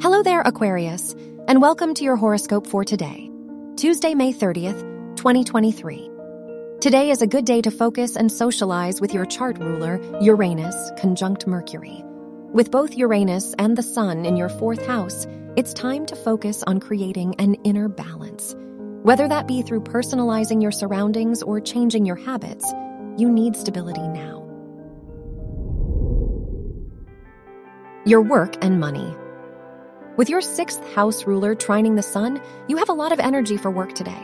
Hello there, Aquarius, and welcome to your horoscope for today, Tuesday, May 30th, 2023. Today is a good day to focus and socialize with your chart ruler, Uranus, conjunct Mercury. With both Uranus and the Sun in your fourth house, it's time to focus on creating an inner balance. Whether that be through personalizing your surroundings or changing your habits, you need stability now. Your work and money. With your sixth house ruler trining the sun, you have a lot of energy for work today.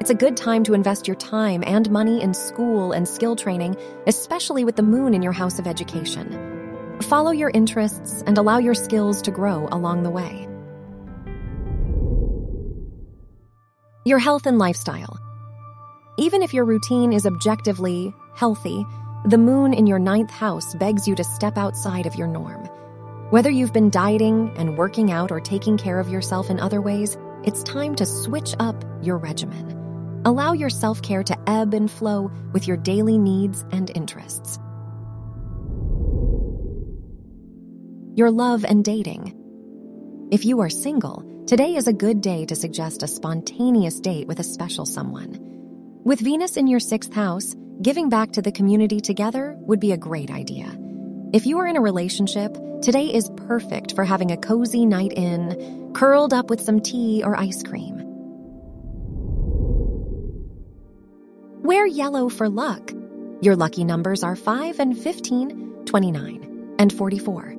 It's a good time to invest your time and money in school and skill training, especially with the moon in your house of education. Follow your interests and allow your skills to grow along the way. Your health and lifestyle. Even if your routine is objectively healthy, the moon in your ninth house begs you to step outside of your norm. Whether you've been dieting and working out or taking care of yourself in other ways, it's time to switch up your regimen. Allow your self care to ebb and flow with your daily needs and interests. Your love and dating. If you are single, today is a good day to suggest a spontaneous date with a special someone. With Venus in your sixth house, giving back to the community together would be a great idea. If you are in a relationship, today is perfect for having a cozy night in, curled up with some tea or ice cream. Wear yellow for luck. Your lucky numbers are 5 and 15, 29, and 44.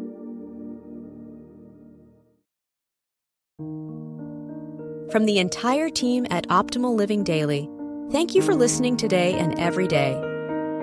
From the entire team at Optimal Living Daily, thank you for listening today and every day